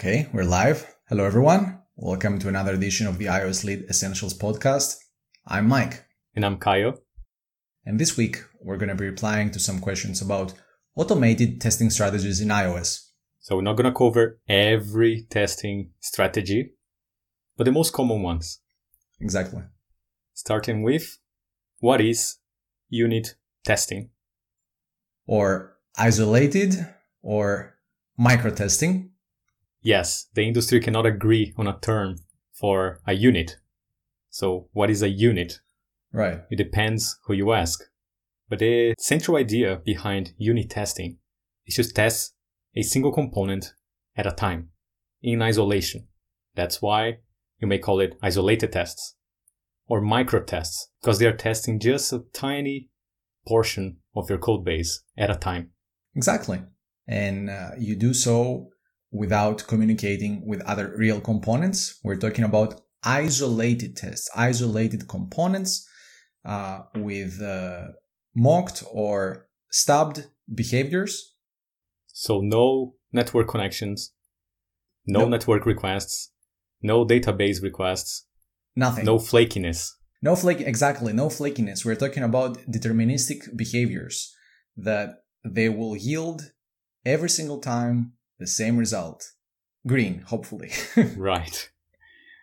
Okay, we're live. Hello, everyone. Welcome to another edition of the iOS Lead Essentials podcast. I'm Mike. And I'm Caio. And this week, we're going to be replying to some questions about automated testing strategies in iOS. So we're not going to cover every testing strategy, but the most common ones. Exactly. Starting with what is unit testing? Or isolated or micro testing. Yes, the industry cannot agree on a term for a unit. So what is a unit? Right. It depends who you ask. But the central idea behind unit testing is to test a single component at a time in isolation. That's why you may call it isolated tests or micro tests because they are testing just a tiny portion of your code base at a time. Exactly. And uh, you do so without communicating with other real components. We're talking about isolated tests, isolated components uh, with uh, mocked or stubbed behaviors. So no network connections, no Nope. network requests, no database requests, Nothing. no flakiness. No flake, exactly, no flakiness. We're talking about deterministic behaviors that they will yield every single time the same result. Green, hopefully. Right.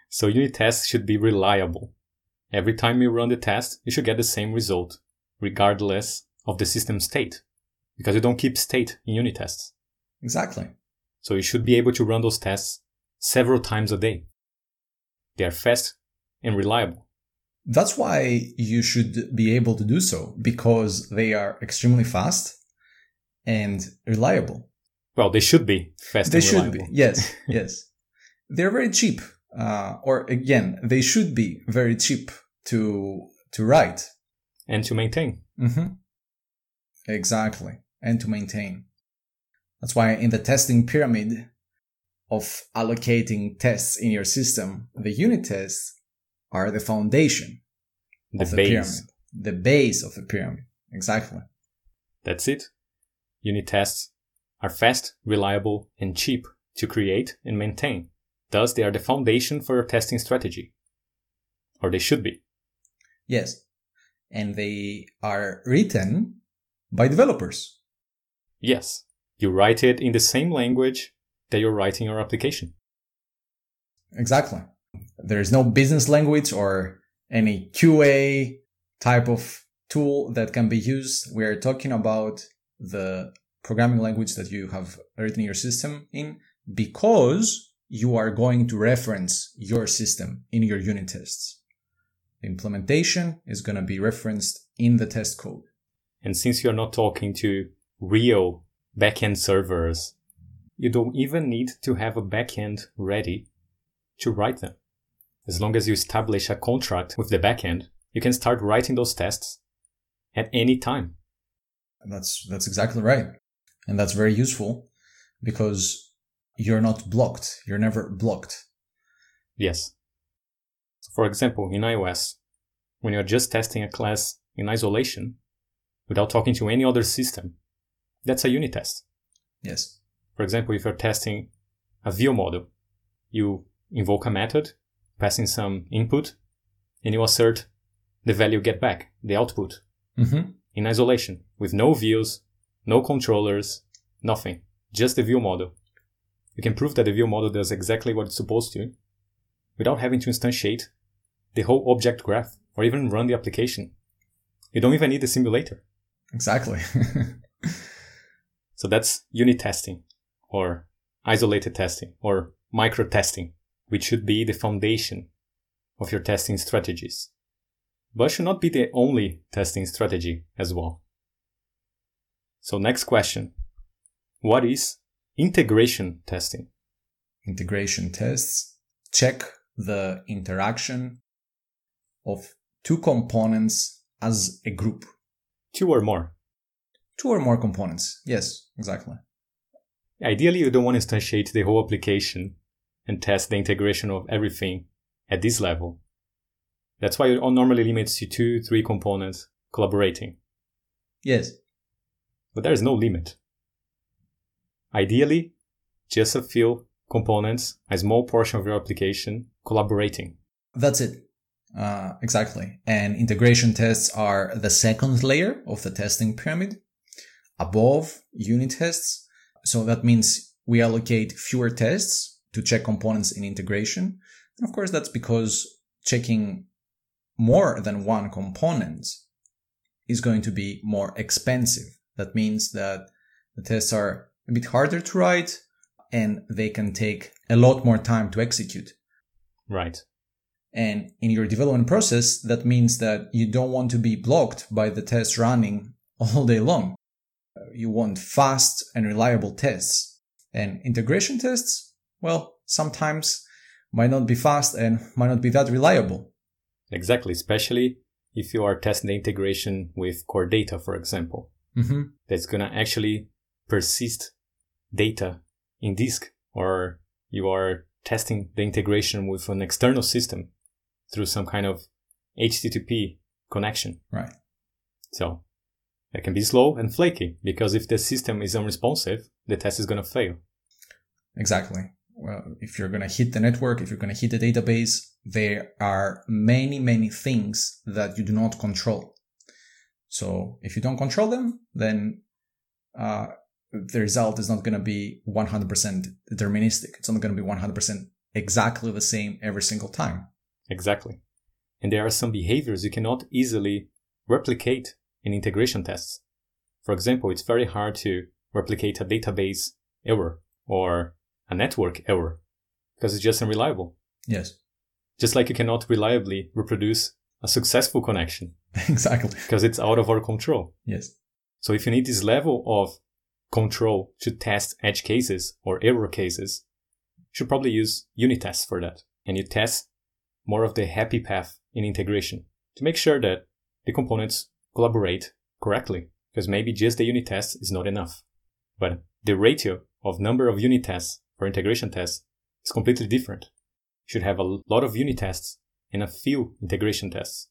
So unit tests should be reliable. Every time you run the test, you should get the same result, regardless of the system state. Because you don't keep state in unit tests. exactly. So you should be able to run those tests several times a day. They are fast and reliable. That's why you should be able to do so because they are extremely fast and reliable. Well, they should be fast They should be. Yes, yes. They're very cheap. Uh, or again, they should be very cheap to to write. And to maintain. Mm-hmm. Exactly. And to maintain. That's why in the testing pyramid of allocating tests in your system, the unit tests are the foundation The of the base. pyramid. The base of the pyramid. Exactly. That's it. Unit tests are fast, reliable, and cheap to create and maintain. Thus, they are the foundation for your testing strategy. Or they should be. Yes. And they are written by developers. Yes, you write it in the same language that you're writing your application. Exactly. There is no business language or any QA type of tool that can be used. We are talking about the programming language that you have written your system in because you are going to reference your system in your unit tests. The implementation is going to be referenced in the test code. And since you're not talking to real backend servers, you don't even need to have a backend ready to write them. As long as you establish a contract with the backend, you can start writing those tests at any time. That's that's exactly right. And that's very useful because you're not blocked. You're never blocked. Yes. For example, in iOS, when you're just testing a class in isolation without talking to any other system, that's a unit test. Yes. For example, if you're testing a view model, you invoke a method, passing some input, and you assert the value get back, the output, Mm-hmm. in isolation, with no views, no controllers, nothing, just the view model. You can prove that the view model does exactly what it's supposed to without having to instantiate the whole object graph or even run the application. You don't even need the simulator. Exactly. So that's unit testing or isolated testing or micro testing, which should be the foundation of your testing strategies. But should not be the only testing strategy as well. So next question. What is integration testing? Integration tests check the interaction of two components as a group. Two or more. Two or more components. Yes, exactly. Ideally, you don't want to instantiate the whole application and test the integration of everything at this level. That's why it normally limits to two, three components collaborating. Yes. But there is no limit. Ideally, just a few components, a small portion of your application collaborating. That's it. Uh, exactly. And integration tests are the second layer of the testing pyramid above unit tests. So that means we allocate fewer tests to check components in integration. And of course, that's because checking more than one component is going to be more expensive. That means that the tests are a bit harder to write and they can take a lot more time to execute. Right. And in your development process, that means that you don't want to be blocked by the tests running all day long. Uh, you want fast and reliable tests. And integration tests, well, sometimes might not be fast and might not be that reliable. Exactly, especially if you are testing the integration with core data, for example. Mm-hmm. That's going to actually persist data in disk, or you are testing the integration with an external system through some kind of HTTP connection. Right. So that can be slow and flaky because if the system is unresponsive, the test is going to fail. Exactly. Well, if you're going to hit the network, if you're going to hit the database, there are many, many things that you do not control. So if you don't control them, then uh, the result is not going to be 100% deterministic. It's not going to be 100% exactly the same every single time. Exactly. And there are some behaviors you cannot easily replicate in integration tests. For example, it's very hard to replicate a database error or a network error because it's just unreliable. Yes. Just like you cannot reliably reproduce a successful connection. exactly. Because it's out of our control. Yes. So if you need this level of control to test edge cases or error cases, you should probably use unit tests for that. And you test more of the happy path in integration to make sure that the components collaborate correctly. Because maybe just the unit test is not enough. But the ratio of number of unit tests for integration tests is completely different. You should have a lot of unit tests and a few integration tests.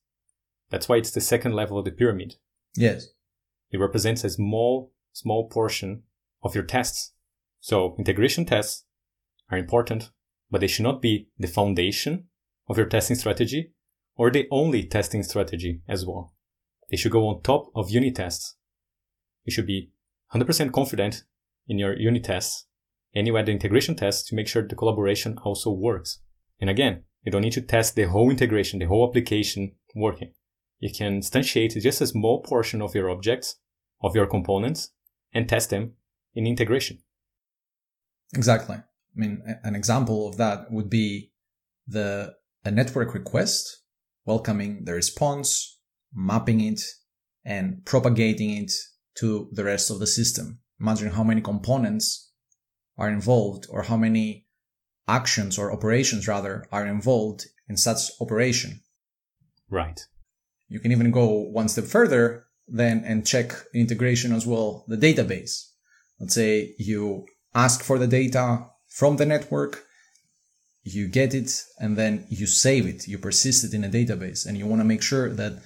That's why it's the second level of the pyramid. Yes. It represents a small, small portion of your tests. So integration tests are important, but they should not be the foundation of your testing strategy or the only testing strategy as well. They should go on top of unit tests. You should be 100% confident in your unit tests and you add the integration tests to make sure the collaboration also works. And again, you don't need to test the whole integration, the whole application working. You can instantiate just a small portion of your objects, of your components, and test them in integration. Exactly. I mean, an example of that would be the a network request, welcoming the response, mapping it, and propagating it to the rest of the system. Imagine how many components are involved or how many actions or operations rather are involved in such operation. Right. You can even go one step further then and check integration as well, the database. Let's say you ask for the data from the network, you get it, and then you save it, you persist it in a database, and you want to make sure that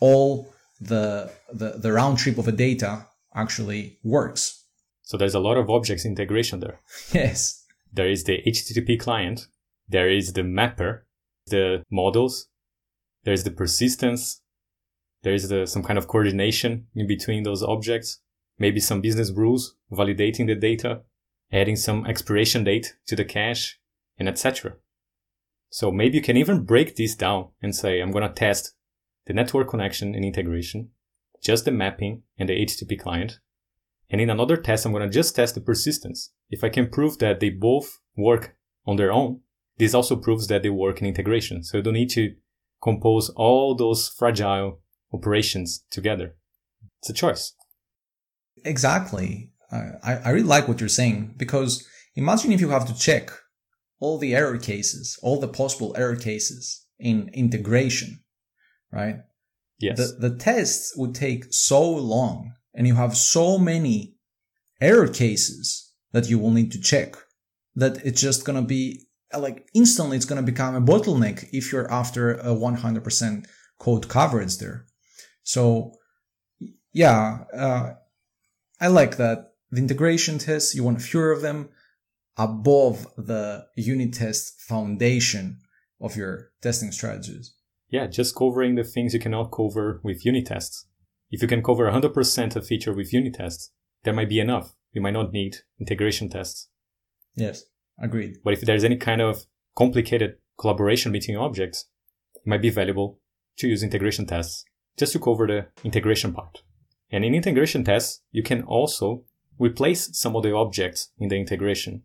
all the, the, the round trip of a data actually works. So there's a lot of objects integration there. Yes. There is the HTTP client. There is the mapper, the models. There's the persistence. There is the, some kind of coordination in between those objects. Maybe some business rules validating the data, adding some expiration date to the cache, and etc. So maybe you can even break this down and say, I'm going to test the network connection and integration, just the mapping and the HTTP client. And in another test, I'm going to just test the persistence. If I can prove that they both work on their own, this also proves that they work in integration. So you don't need to compose all those fragile operations together. It's a choice. Exactly. I, I really like what you're saying because imagine if you have to check all the error cases, all the possible error cases in integration, right? Yes. The, the tests would take so long and you have so many error cases that you will need to check that it's just going to be like instantly it's going to become a bottleneck if you're after a 100% code coverage there. So yeah, uh, I like that. The integration tests, you want fewer of them. above the unit test foundation of your testing strategies. Yeah, just covering the things you cannot cover with unit tests. If you can cover 100% of feature with unit tests, that might be enough. You might not need integration tests. Yes, agreed. But if there's any kind of complicated collaboration between objects, it might be valuable to use integration tests just to cover the integration part. And in integration tests, you can also replace some of the objects in the integration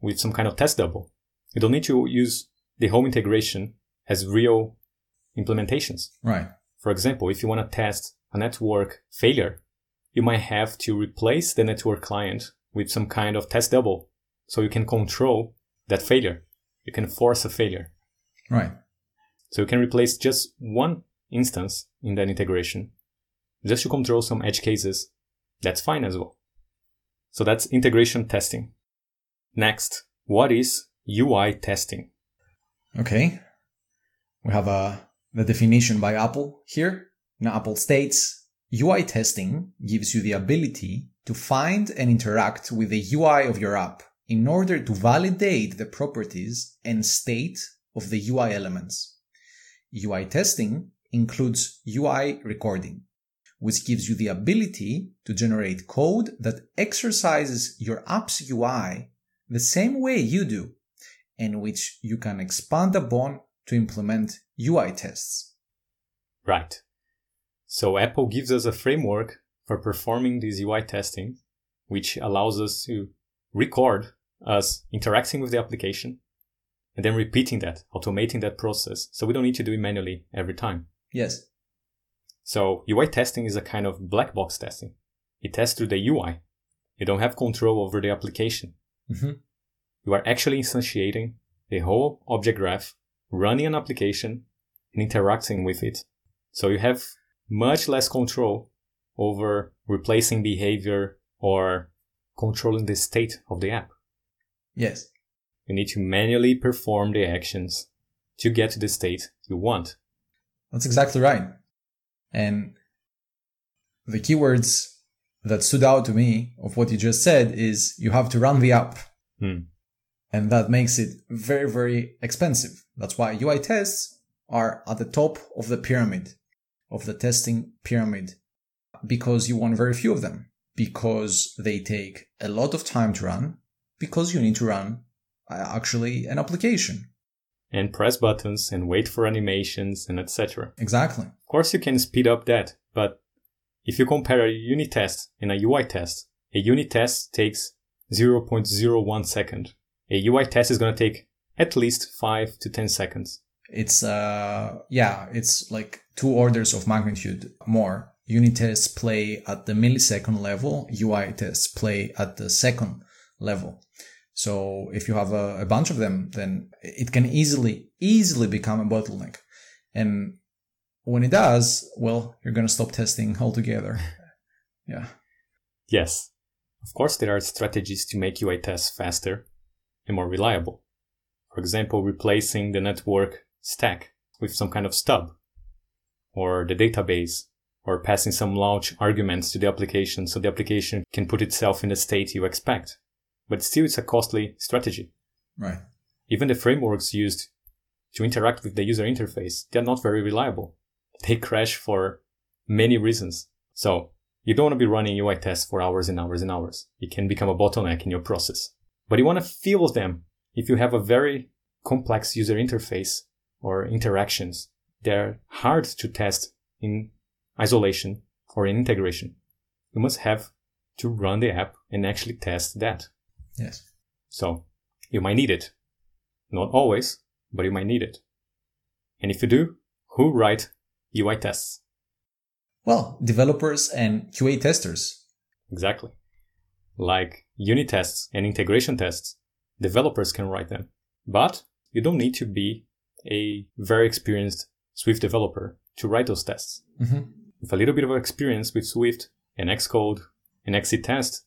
with some kind of test double. You don't need to use the whole integration as real implementations. Right. For example, if you want to test a network failure, you might have to replace the network client with some kind of test double so you can control that failure. You can force a failure. Right. So you can replace just one instance in that integration just to control some edge cases. That's fine as well. So that's integration testing. Next, what is UI testing? Okay. We have uh, the definition by Apple here. Now, Apple states UI testing gives you the ability to find and interact with the UI of your app in order to validate the properties and state of the UI elements. UI testing includes UI recording, which gives you the ability to generate code that exercises your app's UI the same way you do, and which you can expand upon to implement UI tests. Right. So Apple gives us a framework for performing this UI testing, which allows us to record us interacting with the application and then repeating that, automating that process. So we don't need to do it manually every time. Yes. So UI testing is a kind of black box testing. It tests through the UI. You don't have control over the application. Mm-hmm. You are actually instantiating the whole object graph, running an application and interacting with it. So you have much less control over replacing behavior or controlling the state of the app. Yes. You need to manually perform the actions to get to the state you want. That's exactly right. And the keywords that stood out to me of what you just said is you have to run the app. Hmm. And that makes it very, very expensive. That's why UI tests are at the top of the pyramid, of the testing pyramid, because you want very few of them, because they take a lot of time to run, because you need to run uh, actually an application. And press buttons and wait for animations and etc. Exactly. Of course, you can speed up that, but if you compare a unit test and a UI test, a unit test takes 0.01 second. A UI test is going to take at least 5 to 10 seconds. It's, uh, yeah, it's like two orders of magnitude more. Unit tests play at the millisecond level, UI tests play at the second level. So if you have a, a, bunch of them, then it can easily, easily become a bottleneck. And when it does, well, you're going to stop testing altogether. yeah. Yes. Of course, there are strategies to make UI tests faster and more reliable. For example, replacing the network stack with some kind of stub or the database or passing some launch arguments to the application so the application can put itself in the state you expect. But still, it's a costly strategy. Right. Even the frameworks used to interact with the user interface, they're not very reliable. They crash for many reasons. So you don't want to be running UI tests for hours and hours and hours. It can become a bottleneck in your process. But you want to feel them if you have a very complex user interface or interactions. They're hard to test in isolation or in integration. You must have to run the app and actually test that. Yes. So you might need it. Not always, but you might need it. And if you do, who write UI tests? Well, developers and QA testers. Exactly. Like unit tests and integration tests, developers can write them. But you don't need to be a very experienced Swift developer to write those tests. Mm-hmm. With a little bit of experience with Swift and Xcode and XCTest,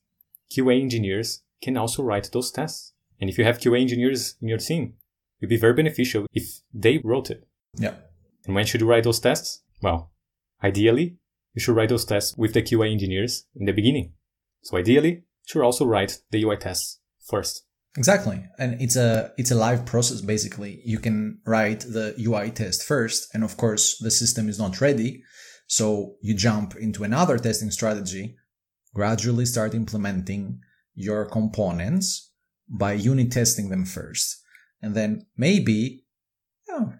QA engineers can also write those tests. And if you have QA engineers in your team, it would be very beneficial if they wrote it. Yeah. And when should you write those tests? Well, ideally, you should write those tests with the QA engineers in the beginning. So ideally, you should also write the UI tests first. Exactly. And it's a it's a live process basically. You can write the UI test first and of course the system is not ready. So you jump into another testing strategy, gradually start implementing your components by unit testing them first. And then maybe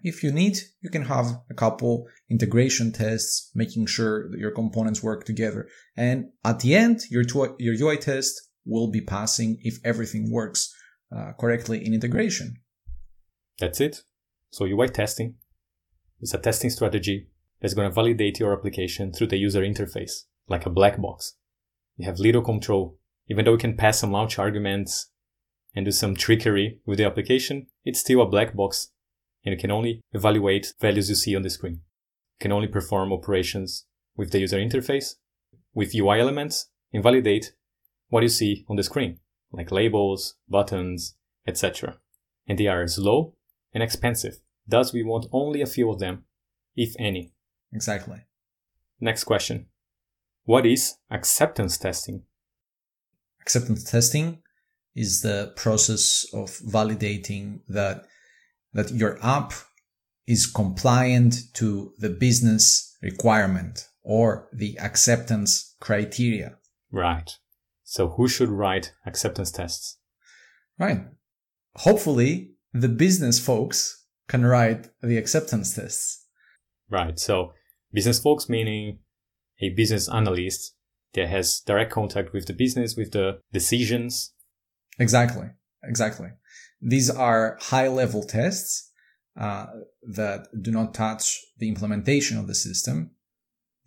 if you need, you can have a couple integration tests, making sure that your components work together. And at the end, your, your UI test will be passing if everything works uh, correctly in integration. That's it. So UI testing is a testing strategy that's going to validate your application through the user interface, like a black box. You have little control. Even though we can pass some launch arguments and do some trickery with the application, it's still a black box and you can only evaluate values you see on the screen. You can only perform operations with the user interface, with UI elements, and validate what you see on the screen like labels, buttons, etc. And they are slow and expensive. Thus, we want only a few of them, if any. Exactly. Next question. What is acceptance testing? Acceptance testing is the process of validating that, that your app is compliant to the business requirement or the acceptance criteria. Right. So who should write acceptance tests? Right. Hopefully the business folks can write the acceptance tests. Right. So business folks meaning a business analyst that has direct contact with the business, with the decisions. Exactly. Exactly. These are high level tests uh, that do not touch the implementation of the system.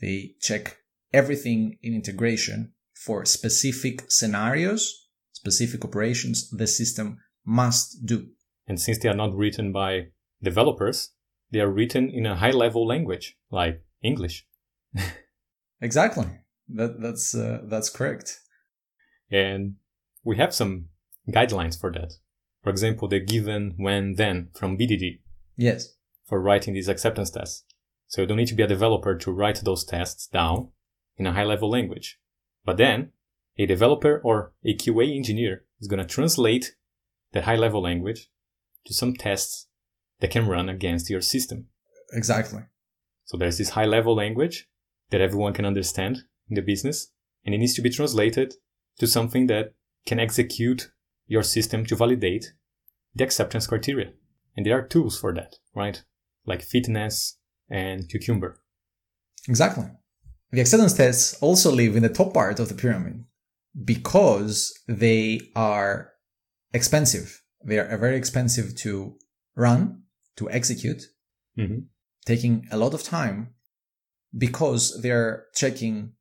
They check everything in integration for specific scenarios, specific operations the system must do. And since they are not written by developers, they are written in a high level language like English. exactly. That, that's, uh, that's correct. And we have some guidelines for that. For example, the given, when, then from BDD. Yes. For writing these acceptance tests. So you don't need to be a developer to write those tests down in a high level language. But then a developer or a QA engineer is going to translate that high level language to some tests that can run against your system. Exactly. So there's this high level language that everyone can understand in the business, and it needs to be translated to something that can execute your system to validate the acceptance criteria. And there are tools for that, right? Like FitNesse and Cucumber. Exactly. The acceptance tests also live in the top part of the pyramid because they are expensive. They are very expensive to run, to execute, mm-hmm. taking a lot of time because they're checking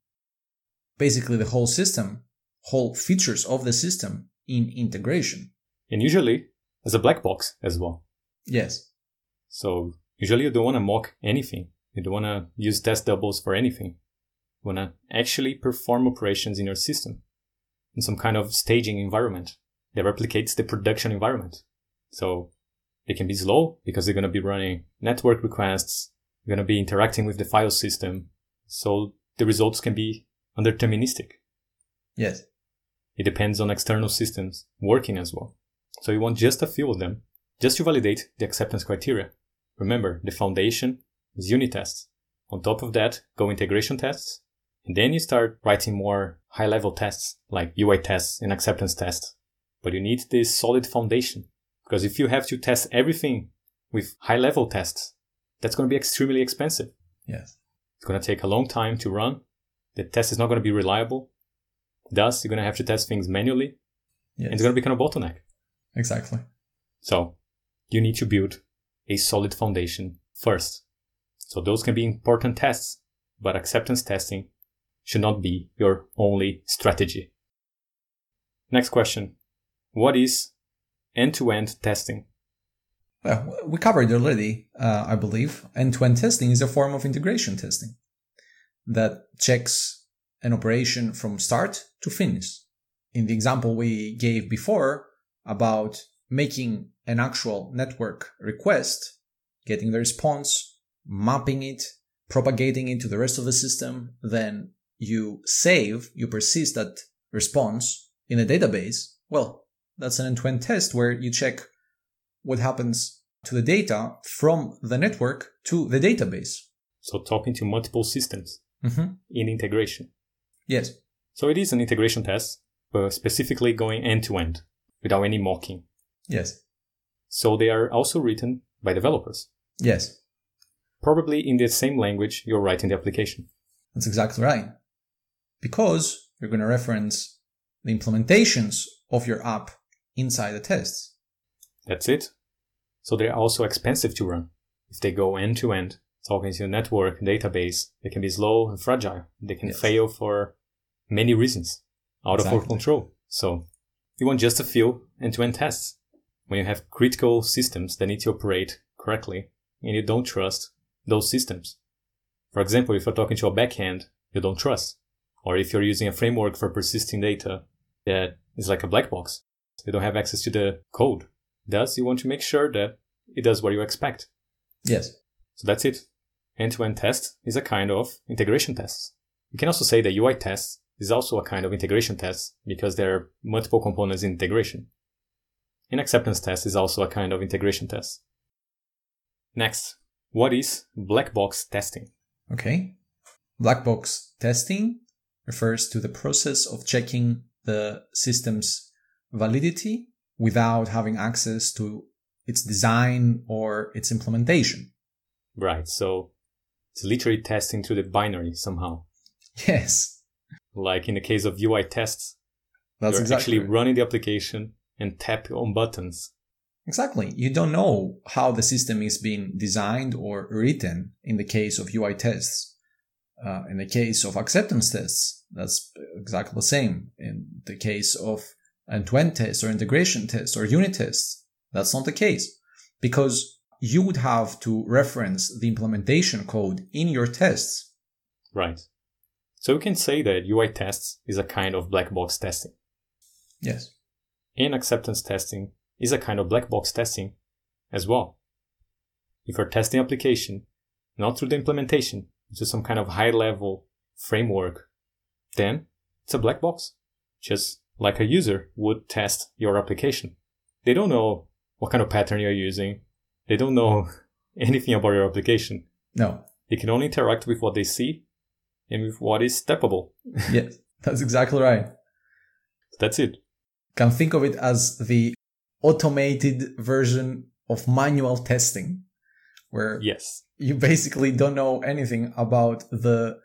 basically the whole system, whole features of the system in integration. And usually as a black box as well. Yes. So usually you don't want to mock anything. You don't want to use test doubles for anything You want to actually perform operations in your system in some kind of staging environment that replicates the production environment. So they can be slow because they're going to be running network requests, you're going to be interacting with the file system. So the results can be undeterministic. Yes. It depends on external systems working as well. So you want just a few of them just to validate the acceptance criteria. Remember, the foundation is unit tests. On top of that, go integration tests and then you start writing more high level tests like UI tests and acceptance tests. But you need this solid foundation because if you have to test everything with high level tests, that's going to be extremely expensive. Yes. It's going to take a long time to run. The test is not going to be reliable. Thus, you're going to have to test things manually. Yes. And it's going to become a bottleneck. Exactly. So you need to build a solid foundation first. So those can be important tests, but acceptance testing should not be your only strategy. Next question. What is end-to-end testing? Well, we covered already, uh, I believe. End-to-end testing is a form of integration testing that checks an operation from start to finish. In the example we gave before about making an actual network request, getting the response, mapping it, propagating it to the rest of the system, then you save, you persist that response in a database, well, That's an end-to-end test where you check what happens to the data from the network to the database. So talking to multiple systems Mm-hmm. in integration. Yes. So it is an integration test, but specifically going end to end without any mocking. Yes. So they are also written by developers, Yes. probably in the same language you're writing the application. That's exactly right. Because you're going to reference the implementations of your app inside the tests. That's it. So they're also expensive to run. If they go end to end, talking to a network database, they can be slow and fragile. They can Yes. fail for many reasons out of our control. So you want just a few end to end tests. When you have critical systems that need to operate correctly and you don't trust those systems. For example, if you're talking to a backend you don't trust, or if you're using a framework for persisting data that is like a black box, you don't have access to the code. Thus, you want to make sure that it does what you expect. Yes. So that's it. End-to-end test is a kind of integration test. You can also say that UI test is also a kind of integration test because there are multiple components in integration. An acceptance test is also a kind of integration test. Next, what is black box testing? Okay. Black box testing refers to the process of checking the system's validity without having access to its design or its implementation. Right, so it's literally testing through the binary somehow. Yes. Like in the case of UI tests, That's you're exactly actually running the application and tap on buttons. Exactly. You don't know how the system is being designed or written in the case of UI tests. Uh, in the case of acceptance tests, that's exactly the same. In the case of end-to-end tests or integration tests or unit tests, that's not the case because you would have to reference the implementation code in your tests. Right. So we can say that UI tests is a kind of black box testing. Yes. And acceptance testing is a kind of black box testing as well. If you're testing application, not through the implementation, to some kind of high level framework, then it's a black box. Just like a user would test your application. They don't know what kind of pattern you're using. They don't know anything about your application. No. They can only interact with what they see and with what is steppable. Yes. That's exactly right. That's it. Can think of it as the automated version of manual testing where Yes. you basically don't know anything about the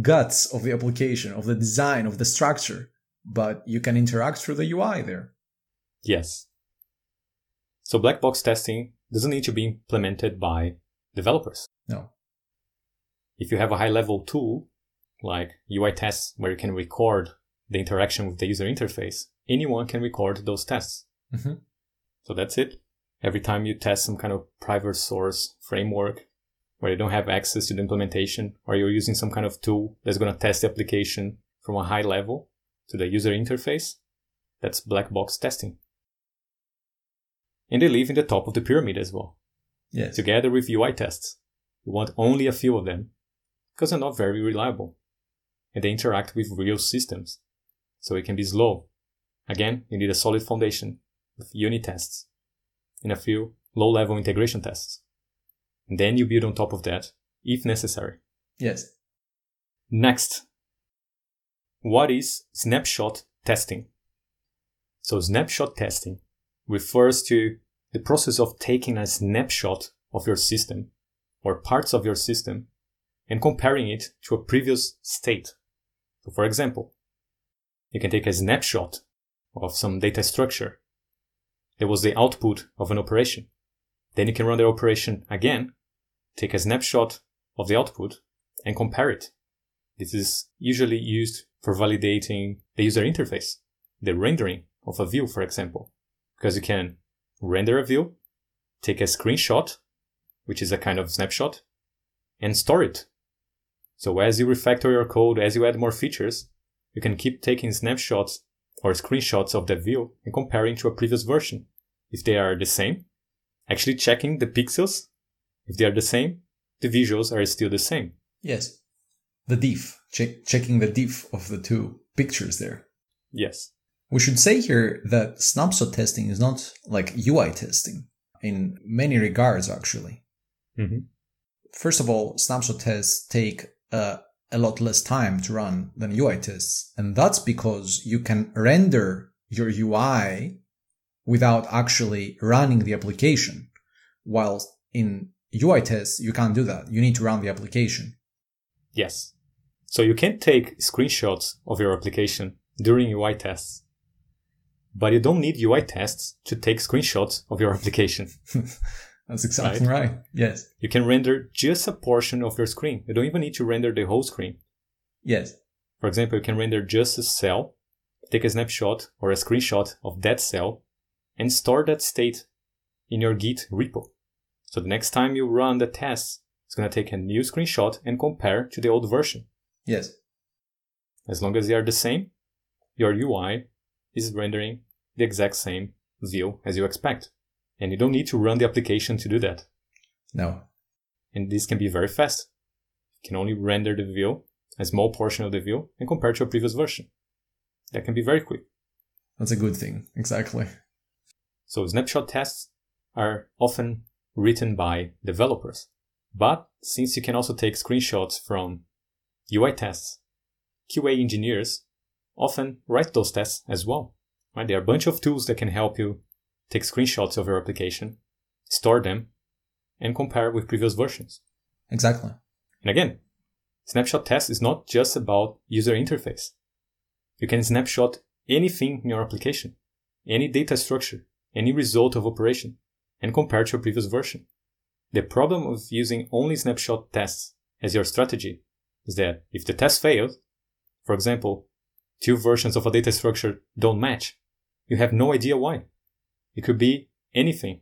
guts of the application, of the design, of the structure, but you can interact through the UI there. Yes. So black box testing doesn't need to be implemented by developers. No. If you have a high level tool like UI tests where you can record the interaction with the user interface, anyone can record those tests. Mhm. So that's it. Every time you test some kind of private source framework where you don't have access to the implementation or you're using some kind of tool that's going to test the application from a high level to the user interface, that's black box testing. And they live in the top of the pyramid as well, Yes. together with UI tests. You want only a few of them because they're not very reliable and they interact with real systems. So it can be slow. Again, you need a solid foundation with unit tests and a few low level integration tests. And then you build on top of that if necessary. Yes. Next, what is snapshot testing? So snapshot testing refers to the process of taking a snapshot of your system or parts of your system and comparing it to a previous state. So for example, you can take a snapshot of some data structure. There was the output of an operation. Then you can run the operation again, take a snapshot of the output and compare it. This is usually used for validating the user interface, the rendering of a view, for example, because you can render a view, take a screenshot, which is a kind of snapshot, and store it. So as you refactor your code, as you add more features, you can keep taking snapshots or screenshots of that view and comparing to a previous version. If they are the same, actually checking the pixels. If they are the same, the visuals are still the same. Yes. The diff. Check, checking the diff of the two pictures there. Yes. We should say here that snapshot testing is not like UI testing in many regards, actually. Mm-hmm. First of all, snapshot tests take uh, a lot less time to run than UI tests. And that's because you can render your UI without actually running the application. While in UI tests, you can't do that. You need to run the application. Yes. So you can take screenshots of your application during UI tests, but you don't need UI tests to take screenshots of your application. That's exactly right? right. Yes. You can render just a portion of your screen. You don't even need to render the whole screen. Yes. For example, you can render just a cell, take a snapshot or a screenshot of that cell, and store that state in your Git repo. So the next time you run the test, it's going to take a new screenshot and compare to the old version. Yes. As long as they are the same, your UI is rendering the exact same view as you expect. And you don't need to run the application to do that. No. And this can be very fast. You can only render the view, a small portion of the view, and compare to a previous version. That can be very quick. That's a good thing. Exactly. So snapshot tests are often written by developers. But since you can also take screenshots from UI tests, QA engineers often write those tests as well. Right? There are a bunch of tools that can help you take screenshots of your application, store them, and compare with previous versions. Exactly. And again, snapshot test is not just about user interface. You can snapshot anything in your application, any data structure, any result of operation, and compare to a previous version. The problem of using only snapshot tests as your strategy is that if the test fails, for example, two versions of a data structure don't match, you have no idea why. It could be anything.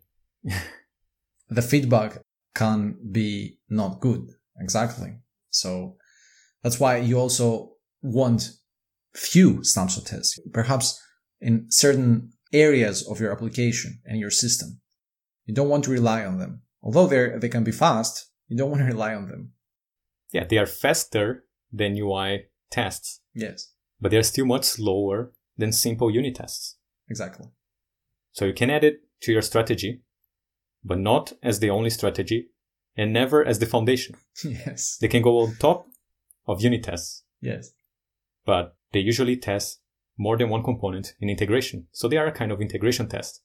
the feedback can be not good. Exactly. So that's why you also want few snapshot tests, perhaps in certain areas of your application and your system. You don't want to rely on them. Although they they can be fast, you don't want to rely on them. Yeah, they are faster than UI tests. Yes. But they're still much slower than simple unit tests. Exactly. So you can add it to your strategy, but not as the only strategy and never as the foundation. Yes. They can go on top of unit tests. Yes. But they usually test more than one component in integration. So they are a kind of integration test.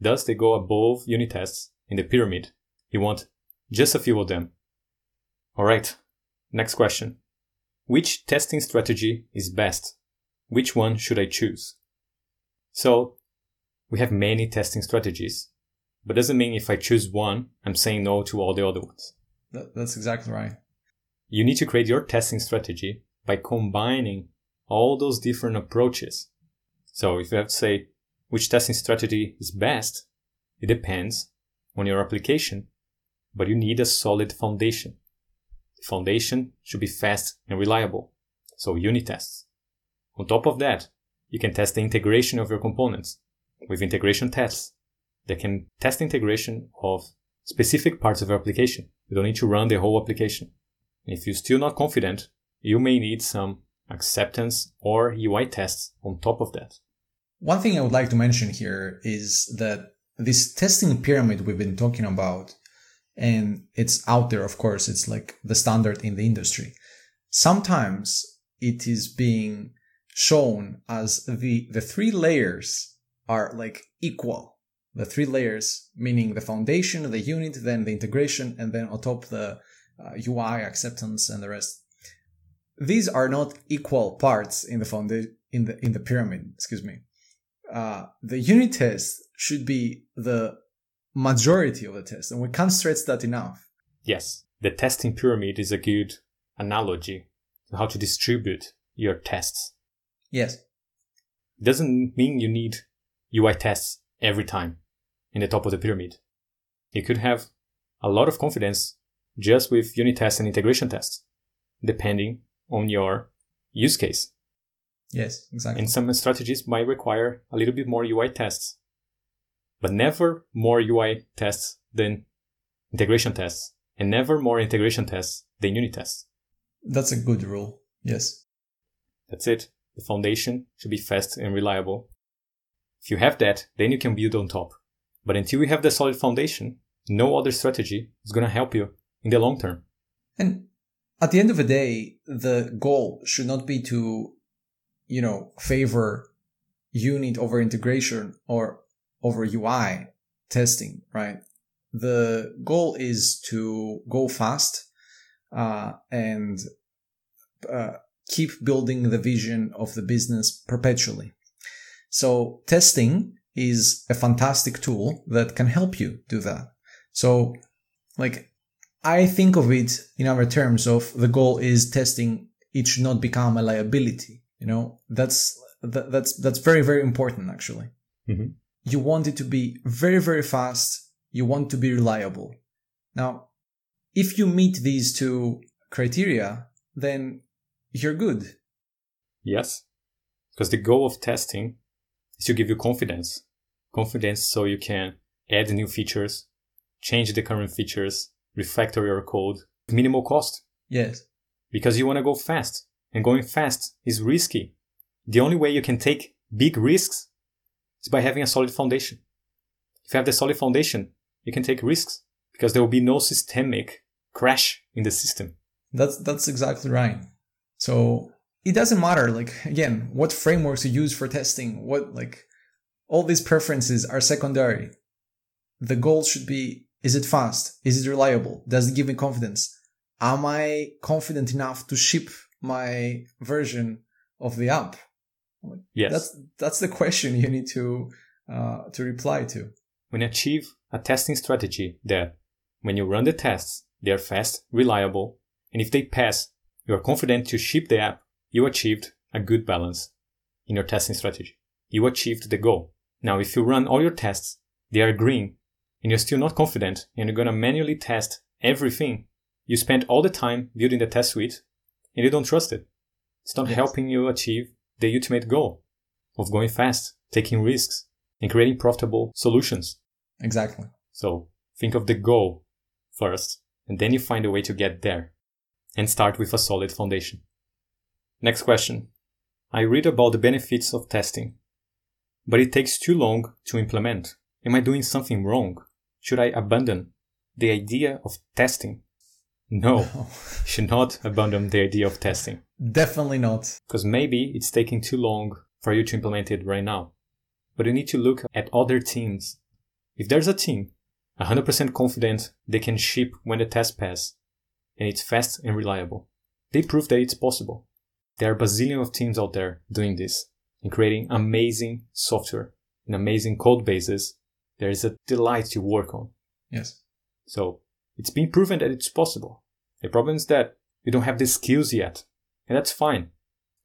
Thus, they go above unit tests in the pyramid. You want just a few of them. Alright, next question. Which testing strategy is best? Which one should I choose? So, we have many testing strategies, but doesn't mean if I choose one, I'm saying no to all the other ones. that's exactly right. You need to create your testing strategy by combining all those different approaches. So if you have to say which testing strategy is best, it depends on your application, but you need a solid foundation. The foundation should be fast and reliable. So unit tests. On top of that, you can test the integration of your components with integration tests that can test integration of specific parts of your application. You don't need to run the whole application. And if you're still not confident, you may need some acceptance or UI tests on top of that. One thing I would like to mention here is that this testing pyramid we've been talking about, and it's out there, of course, it's like the standard in the industry. Sometimes it is being shown as the, the three layers are like equal. The three layers, meaning the foundation, the unit, then the integration, and then on top the uh, UI acceptance and the rest. These are not equal parts in the foundation, in the, in the pyramid, excuse me. Uh, the unit test should be the majority of the test, and we can't stress that enough. Yes, the testing pyramid is a good analogy to how to distribute your tests. Yes. It doesn't mean you need UI tests every time in the top of the pyramid. You could have a lot of confidence just with unit tests and integration tests, depending on your use case. Yes, exactly. And some strategies might require a little bit more UI tests, but never more UI tests than integration tests, and never more integration tests than unit tests. That's a good rule. Yes. That's it. The foundation should be fast and reliable, If you have that, then you can build on top. But until you have the solid foundation, no other strategy is going to help you in the long term. And at the end of the day, the goal should not be to, you know, favor unit over integration or over UI testing, right? The goal is to go fast uh, and uh, keep building the vision of the business perpetually. So testing is a fantastic tool that can help you do that. So like I think of it in our terms of the goal is testing it should not become a liability. You know, that's that, that's that's very very important actually. Mm-hmm. You want it to be very very fast. You want to be reliable. Now, if you meet these two criteria, then you're good. Yes, because the goal of testing is to give you confidence. Confidence so you can add new features, change the current features, refactor your code, minimal cost. Yes. Because you want to go fast, and going fast is risky. The only way you can take big risks is by having a solid foundation. If you have the solid foundation, you can take risks because there will be no systemic crash in the system. That's that's exactly right. So it doesn't matter like again what frameworks you use for testing, what like all these preferences are secondary. The goal should be is it fast? Is it reliable? Does it give me confidence? Am I confident enough to ship my version of the app? Yes. That's that's the question you need to uh, to reply to. When you achieve a testing strategy that when you run the tests, they are fast, reliable, and if they pass, you are confident to ship the app, you achieved a good balance in your testing strategy. You achieved the goal. Now, if you run all your tests, they are green, and you're still not confident, and you're gonna manually test everything, you spent all the time building the test suite, and you don't trust it. It's not yes. helping you achieve the ultimate goal of going fast, taking risks, and creating profitable solutions. Exactly. So think of the goal first, and then you find a way to get there and start with a solid foundation. Next question. I read about the benefits of testing, but it takes too long to implement. Am I doing something wrong? Should I abandon the idea of testing? No, no. should not abandon the idea of testing. Definitely not. Because maybe it's taking too long for you to implement it right now. But you need to look at other teams. If there's a team 100% confident they can ship when the test pass, and it's fast and reliable, they prove that it's possible. There are bazillion of teams out there doing this and creating amazing software and amazing code bases. There is a delight to work on. Yes. So it's been proven that it's possible. The problem is that you don't have the skills yet and that's fine.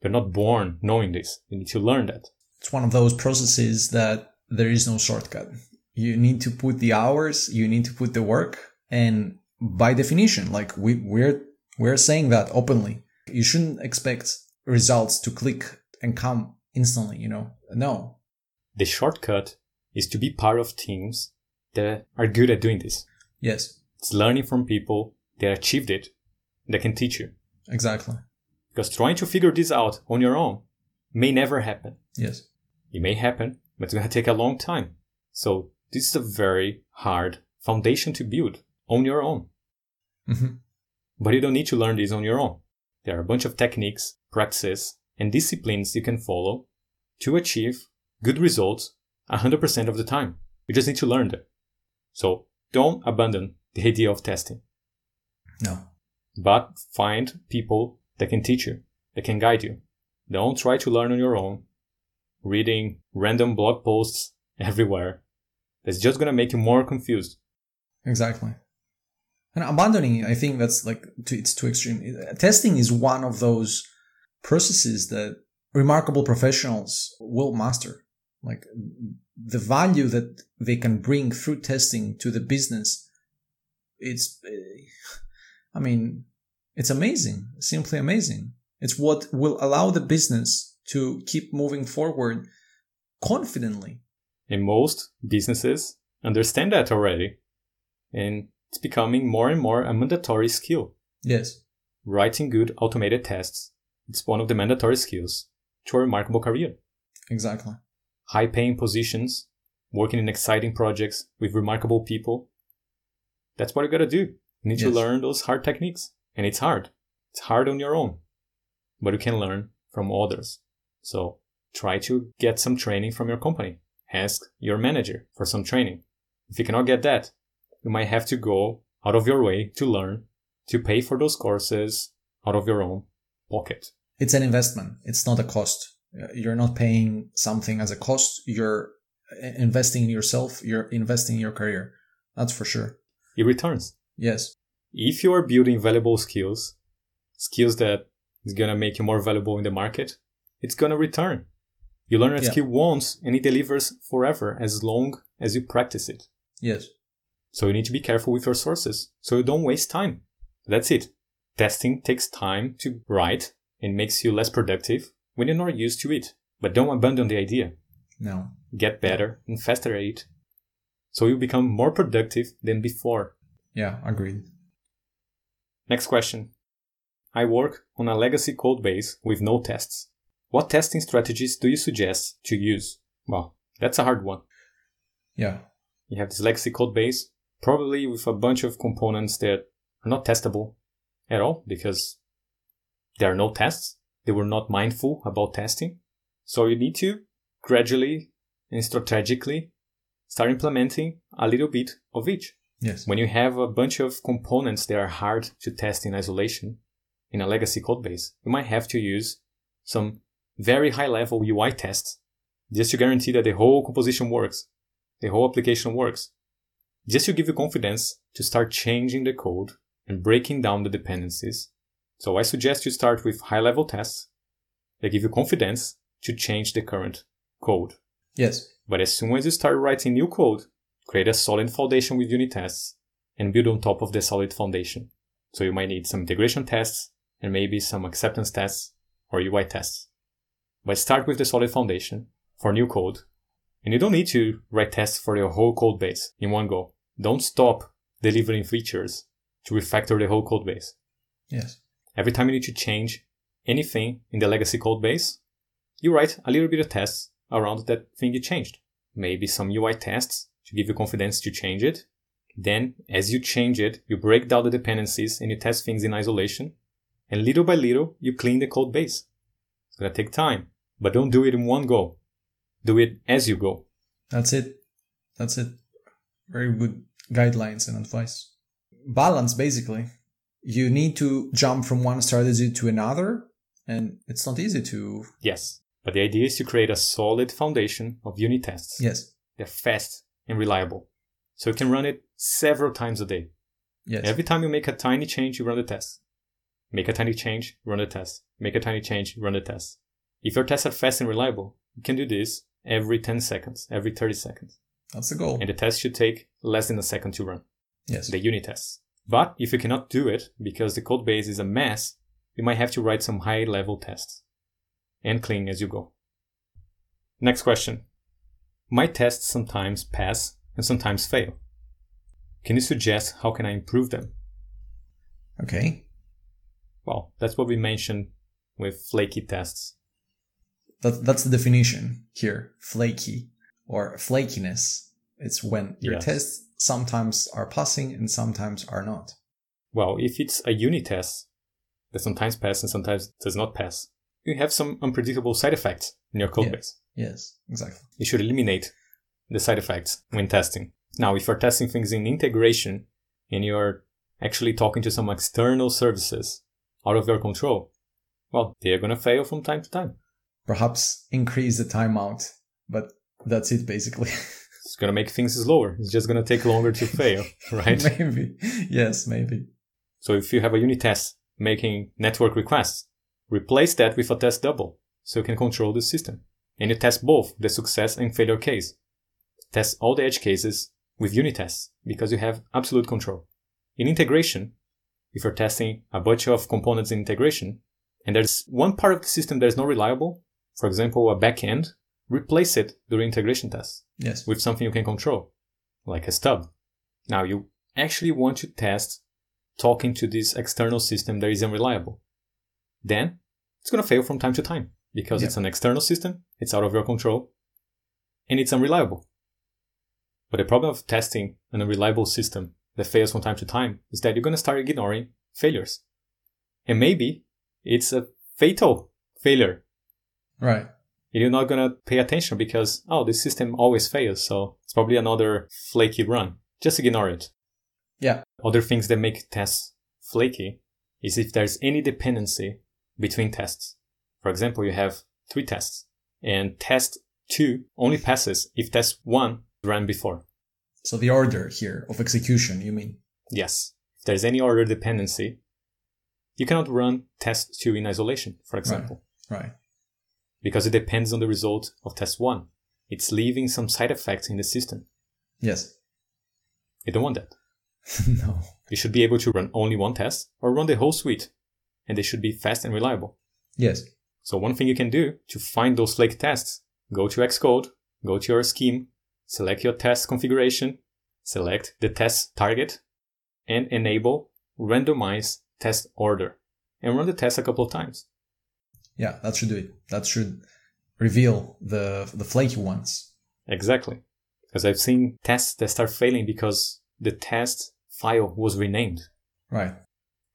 You're not born knowing this. You need to learn that. It's one of those processes that there is no shortcut. You need to put the hours, you need to put the work. And by definition, like we, we're, we're saying that openly. You shouldn't expect results to click and come instantly, you know? No. The shortcut is to be part of teams that are good at doing this. Yes. It's learning from people that achieved it that can teach you. Exactly. Because trying to figure this out on your own may never happen. Yes. It may happen, but it's going to take a long time. So this is a very hard foundation to build on your own. Mm-hmm. But you don't need to learn these on your own. There are a bunch of techniques, practices, and disciplines you can follow to achieve good results 100% of the time. You just need to learn them. So don't abandon the idea of testing. No. But find people that can teach you, that can guide you. Don't try to learn on your own, reading random blog posts everywhere. That's just gonna make you more confused. Exactly. And abandoning, I think that's like, it's too extreme. Testing is one of those processes that remarkable professionals will master. Like the value that they can bring through testing to the business. It's, I mean, it's amazing, simply amazing. It's what will allow the business to keep moving forward confidently. And most businesses understand that already. And it's becoming more and more a mandatory skill. Yes. Writing good automated tests. It's one of the mandatory skills to a remarkable career. Exactly. high paying positions, working in exciting projects with remarkable people. That's what you gotta do. You need to learn those hard techniques. And it's hard. It's hard on your own. But you can learn from others. So try to get some training from your company. Ask your manager for some training. If you cannot get that, you might have to go out of your way to learn, to pay for those courses out of your own pocket. It's an investment. It's not a cost. Uh, You're not paying something as a cost. You're uh, investing in yourself. You're investing in your career. That's for sure. It returns. Yes. If you are building valuable skills, skills that is gonna make you more valuable in the market, it's gonna return. You learn a Yeah. skill once and it delivers forever as long as you practice it. Yes. So you need to be careful with your sources so you don't waste time. That's it. Testing takes time to write and makes you less productive when you're not used to it. But don't abandon the idea. No. Get better and faster at it. So you become more productive than before. Yeah. Agreed. Next question. I work on a legacy code base with no tests. What testing strategies do you suggest to use? Well, that's a hard one. Yeah. You have this legacy code base, probably with a bunch of components that are not testable at all because there are no tests. They were not mindful about testing. So you need to gradually and strategically start implementing a little bit of each. Yes. When you have a bunch of components that are hard to test in isolation in a legacy code base, you might have to use some very high level UI tests just to guarantee that the whole composition works, the whole application works, just to give you confidence to start changing the code and breaking down the dependencies. So I suggest you start with high level tests that give you confidence to change the current code. Yes. But as soon as you start writing new code, create a solid foundation with unit tests and build on top of the solid foundation. So you might need some integration tests and maybe some acceptance tests or UI tests. But start with the solid foundation for new code. And you don't need to write tests for your whole code base in one go. Don't stop delivering features to refactor the whole code base. Yes. Every time you need to change anything in the legacy code base, you write a little bit of tests around that thing you changed. Maybe some UI tests to give you confidence to change it. Then, as you change it, you break down the dependencies and you test things in isolation. And little by little, you clean the code base. It's gonna take time, but don't do it in one go. Do it as you go. That's it. That's it. Very good guidelines and advice. Balance, basically. You need to jump from one strategy to another, and it's not easy to. Yes. But the idea is to create a solid foundation of unit tests. Yes. They're fast and reliable. So you can run it several times a day. Yes. Every time you make a tiny change, you run the test. Make a tiny change, run the test. Make a tiny change, run the test. If your tests are fast and reliable, you can do this every 10 seconds, every 30 seconds. That's the goal. And the test should take less than a second to run, Yes. the unit tests. But if you cannot do it because the code base is a mess, you might have to write some high level tests and clean as you go. Next question. My tests sometimes pass and sometimes fail. Can you suggest how can I improve them? Okay. Well, that's what we mentioned with flaky tests. That, that's the definition here. Flaky or flakiness. It's when your Yes. tests sometimes are passing and sometimes are not. Well, if it's a unit test that sometimes passes and sometimes does not pass, you have some unpredictable side effects in your code base. Yes, exactly. You should eliminate the side effects when testing. Now, if you're testing things in integration and you're actually talking to some external services out of your control, well, they're going to fail from time to time. Perhaps increase the timeout, but that's it basically. It's going to make things slower. It's just going to take longer to fail, right? maybe. Yes, maybe. So if you have a unit test making network requests, replace that with a test double so you can control the system. And you test both the success and failure case. Test all the edge cases with unit tests because you have absolute control. In integration, if you're testing a bunch of components in integration and there's one part of the system that is not reliable, for example, a backend, replace it during integration tests Yes. with something you can control, like a stub. Now you actually want to test talking to this external system that is unreliable. Then it's going to fail from time to time because Yeah. it's an external system, it's out of your control. and it's unreliable. But the problem of testing an unreliable system that fails from time to time is that you're going to start ignoring failures. And maybe it's a fatal failure. Right. You're not going to pay attention because, oh, this system always fails. So it's probably another flaky run. Just ignore it. Yeah. Other things that make tests flaky is if there's any dependency between tests. For example, you have three tests and test two only passes if test one ran before. So the order here of execution, you mean? Yes. If there's any order dependency, you cannot run test two in isolation, for example. Right. right. Because it depends on the result of test one. It's leaving some side effects in the system. Yes. You don't want that. no. You should be able to run only one test or run the whole suite. And they should be fast and reliable. Yes. So one thing you can do to find those flake tests, go to Xcode, go to your scheme, select your test configuration, select the test target, and enable randomize test order and run the test a couple of times. Yeah, that should do it. That should reveal the the flaky ones. Exactly. Because I've seen tests that start failing because the test file was renamed. Right.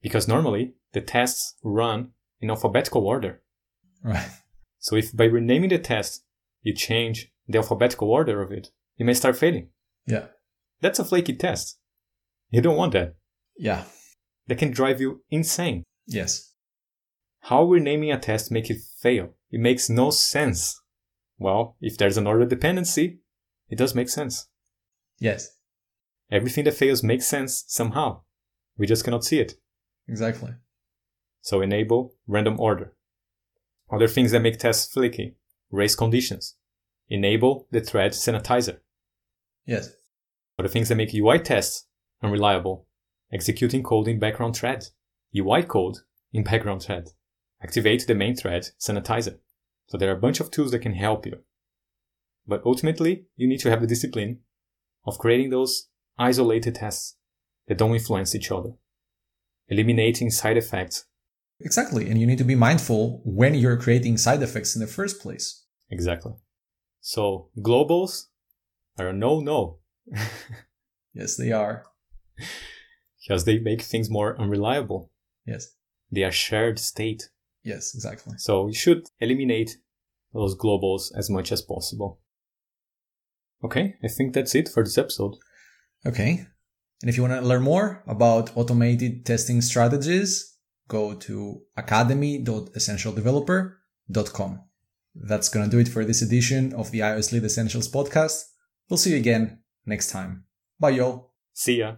Because normally the tests run in alphabetical order. Right. So if by renaming the test you change the alphabetical order of it, you may start failing. Yeah. That's a flaky test. You don't want that. Yeah. That can drive you insane. Yes. How renaming a test make it fail? It makes no sense. Well, if there's an order dependency, it does make sense. Yes. Everything that fails makes sense somehow. We just cannot see it. Exactly. So enable random order. Other things that make tests flaky. Race conditions. Enable the thread sanitizer. Yes. Other things that make UI tests unreliable. Executing code in background thread. UI code in background thread. Activate the main thread sanitizer. So there are a bunch of tools that can help you. But ultimately, you need to have the discipline of creating those isolated tests that don't influence each other. Eliminating side effects. Exactly. And you need to be mindful when you're creating side effects in the first place. Exactly. So globals are a no-no. yes, they are. Because they make things more unreliable. Yes. They are shared state. Yes, exactly. So you should eliminate those globals as much as possible. Okay, I think that's it for this episode. Okay. And if you want to learn more about automated testing strategies, go to academy.essentialdeveloper.com. That's going to do it for this edition of the iOS Lead Essentials podcast. We'll see you again next time. Bye, y'all. See ya.